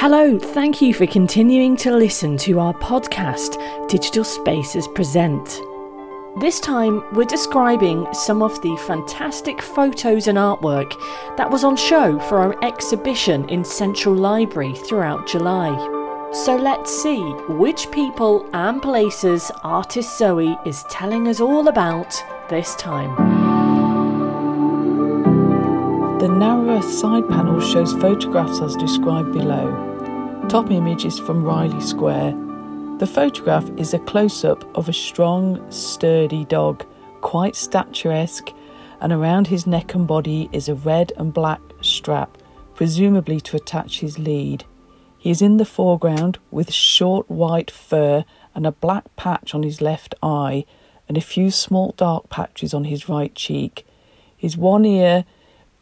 Hello, thank you for continuing to listen to our podcast, Digital Spaces Present. This time, we're describing some of the fantastic photos and artwork that was on show for our exhibition in Central Library throughout July. So let's see which people and places artist Zoe is telling us all about this time. The narrower side panel shows photographs as described below. Top image is from Riley Square. The photograph is a close up of a strong, sturdy dog, quite statuesque, and around his neck and body is a red and black strap, presumably to attach his lead. He is in the foreground with short white fur and a black patch on his left eye and a few small dark patches on his right cheek. His one ear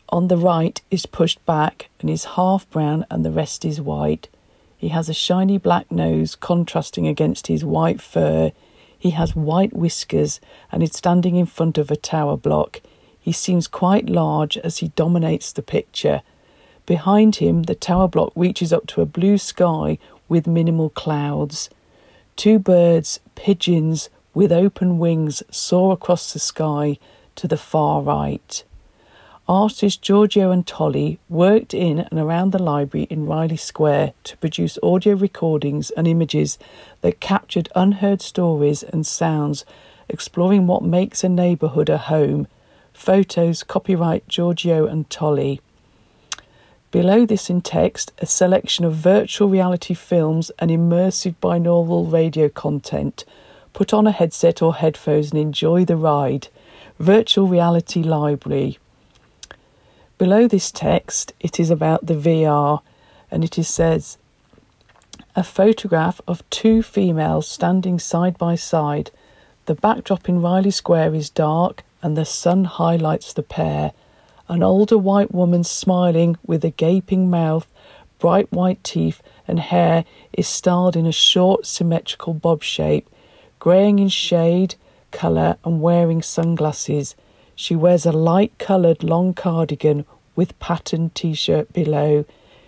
on the right is pushed back and is half brown and the rest is white. He has a shiny black nose contrasting against his white fur. He has white whiskers and is standing in front of a tower block. He seems quite large as he dominates the picture. Behind him, the tower block reaches up to a blue sky with minimal clouds. Two birds, pigeons with open wings, soar across the sky to the far right. Artists Giorgio and Tolly worked in and around the library in Riley Square to produce audio recordings and images that captured unheard stories and sounds, exploring what makes a neighbourhood a home. Photos copyright Giorgio and Tolly. Below this in text, a selection of virtual reality films and immersive binaural radio content. Put on a headset or headphones and enjoy the ride. Virtual Reality Library. Below this text, it is about the VR, and it is says a photograph of two females standing side by side. The backdrop in Riley Square is dark, and the sun highlights the pair. An older white woman smiling with a gaping mouth, bright white teeth, and hair is styled in a short, symmetrical bob shape, greying in shade, colour, and wearing sunglasses. She wears a light coloured long cardigan with patterned t shirt below.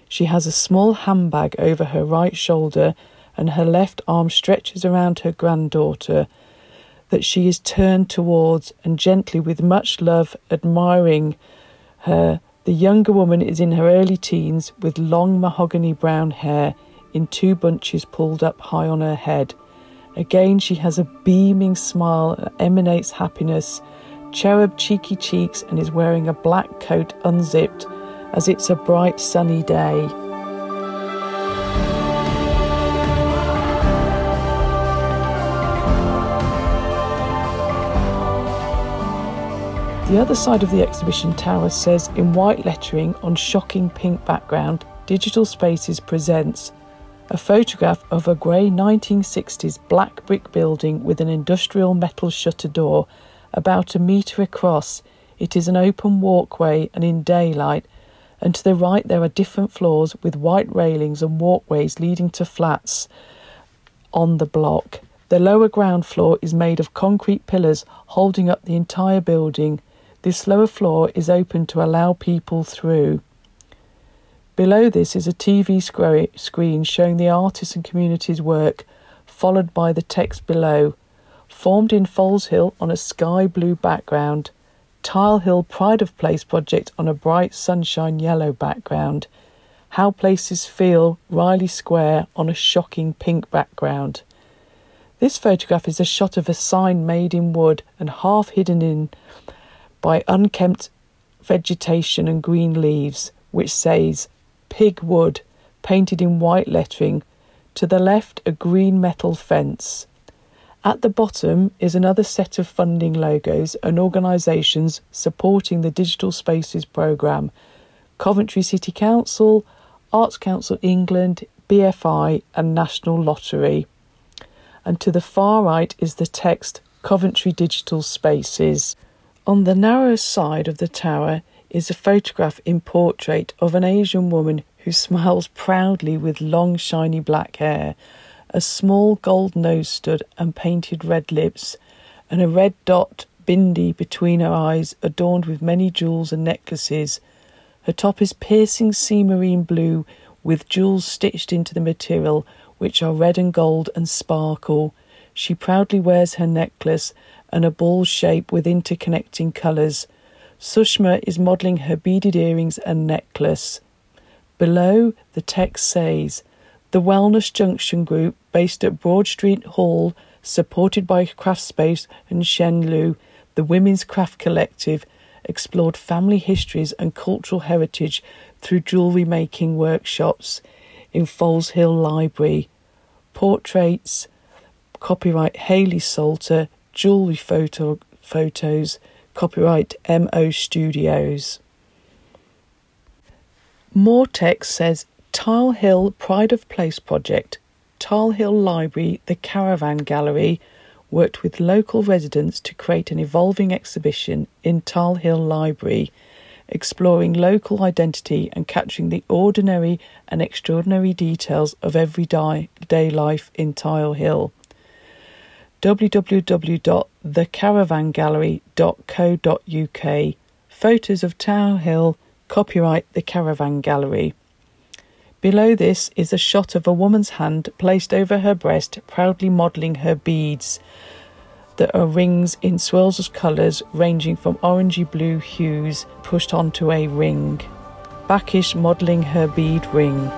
She has a small handbag over her right shoulder, and her left arm stretches around her granddaughter that she is turned towards and gently, with much love, admiring her. The younger woman is in her early teens with long mahogany brown hair in two bunches pulled up high on her head. Again, she has a beaming smile that emanates happiness cherub cheeky cheeks, and is wearing a black coat unzipped as it's a bright sunny day. The other side of the exhibition tower says in white lettering on shocking pink background Digital Spaces presents a photograph of a grey 1960s black brick building with an industrial metal shutter door about a metre across. It is an open walkway and in daylight, and to the right there are different floors with white railings and walkways leading to flats on the block. The lower ground floor is made of concrete pillars holding up the entire building. This lower floor is open to allow people through. Below this is a TV screen showing the artists and community's work, followed by the text below formed in Foleshill on a sky blue background, Tile Hill Pride of Place project on a bright sunshine yellow background, How Places Feel Riley Square on a shocking pink background. This photograph is a shot of a sign made in wood and half hidden in by unkempt vegetation and green leaves, which says Pig Wood, painted in white lettering. To the left, a green metal fence. At the bottom is another set of funding logos and organisations supporting the Digital Spaces programme Coventry City Council, Arts Council England, BFI, and National Lottery. And to the far right is the text Coventry Digital Spaces. On the narrow side of the tower is a photograph in portrait of an Asian woman who smiles proudly with long, shiny black hair a small gold nose stud and painted red lips, and a red dot bindi between her eyes, adorned with many jewels and necklaces. Her top is piercing sea marine blue with jewels stitched into the material, which are red and gold and sparkle. She proudly wears her necklace and a ball shape with interconnecting colours. Sushma is modelling her beaded earrings and necklace. Below, the text says, The Wellness Junction Group, based at Broad Street Hall, supported by Craftspace and Shenlu, the Women's Craft Collective, explored family histories and cultural heritage through jewellery making workshops in Foleshill Library. Portraits, copyright Hayley Salter, jewellery photo, photos, copyright MO Studios. More text says Tile Hill Pride of Place project, Tile Hill Library, the Caravan Gallery, worked with local residents to create an evolving exhibition in Tile Hill Library, exploring local identity and capturing the ordinary and extraordinary details of everyday life in Tile Hill. www.thecaravangallery.co.uk Photos of Tile Hill, copyright The Caravan Gallery. Below this is a shot of a woman's hand placed over her breast, proudly modelling her beads. There are rings in swirls of colours ranging from orangey blue hues pushed onto a ring. Backish modelling her bead ring.